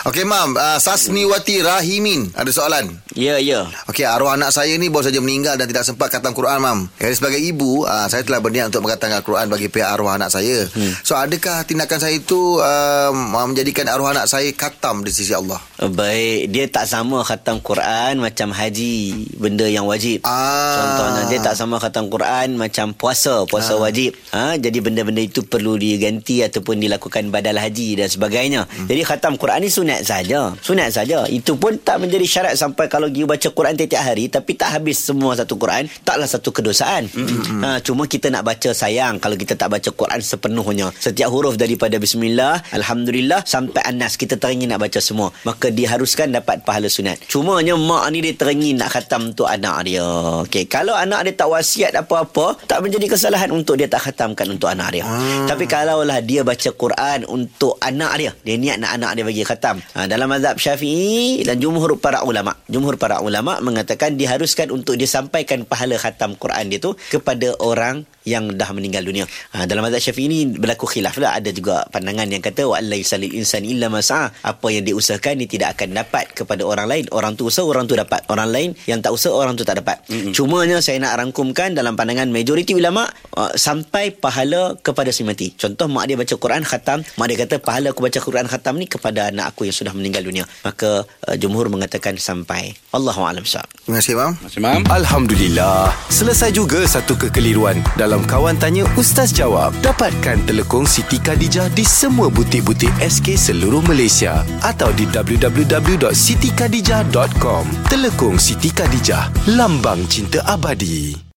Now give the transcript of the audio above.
Okey, Mam. Uh, Sasniwati Rahimin. Ada soalan. Ya, ya. Okey, arwah anak saya ni baru saja meninggal dan tidak sempat khatam Quran, Mam. Jadi sebagai ibu, uh, saya telah berniat untuk mengkhatamkan Quran bagi pihak arwah anak saya. Hmm. So, adakah tindakan saya itu uh, menjadikan arwah anak saya khatam di sisi Allah? Baik, dia tak sama khatam Quran macam haji, benda yang wajib. Ah. Contohnya dia tak sama khatam Quran macam puasa, puasa Ah. wajib. Ha, jadi benda-benda itu perlu diganti ataupun dilakukan badal haji dan sebagainya. Hmm. Jadi khatam Quran ni sunat saja. Sunat saja. Itu pun tak menjadi syarat sampai kalau you baca Quran tiap-tiap hari tapi tak habis semua satu Quran, taklah satu kedosaan. Hmm. Ha, cuma kita nak baca sayang kalau kita tak baca Quran sepenuhnya. Setiap huruf daripada bismillah, alhamdulillah sampai anas kita teringin nak baca semua. Maka diharuskan dapat pahala sunat. Cumanya mak ni dia teringin nak khatam untuk anak dia. Okey, kalau anak dia tak wasiat apa-apa, tak menjadi kesalahan untuk dia tak khatamkan untuk anak dia. Hmm. Tapi kalaulah dia baca Quran untuk anak dia, dia niat nak anak dia bagi khatam. Ha, dalam mazhab Syafi'i dan jumhur para ulama, jumhur para ulama mengatakan diharuskan untuk dia sampaikan pahala khatam Quran dia tu kepada orang yang dah meninggal dunia. Ha, dalam mazhab Syafi'i ini berlaku khilaf lah. Ada juga pandangan yang kata wa allaisa lil insani illa ma sa'a. Apa yang diusahakan ni tidak akan dapat kepada orang lain. Orang tu usaha, orang tu dapat. Orang lain yang tak usaha, orang tu tak dapat. Mm-hmm. Cumanya saya nak rangkumkan dalam pandangan majoriti ulama uh, sampai pahala kepada si mati. Contoh mak dia baca Quran khatam, mak dia kata pahala aku baca Quran khatam ni kepada anak aku yang sudah meninggal dunia. Maka uh, jumhur mengatakan sampai. Allahu a'lam bishawab. Terima kasih, Mam. Masih Mam? Alhamdulillah. Selesai juga satu kekeliruan dalam Kawan Tanya Ustaz Jawab. Dapatkan telekong Siti Khadijah di semua butik-butik SK seluruh Malaysia atau di www.sitikadijah.com. Telekong Siti Khadijah, lambang cinta abadi.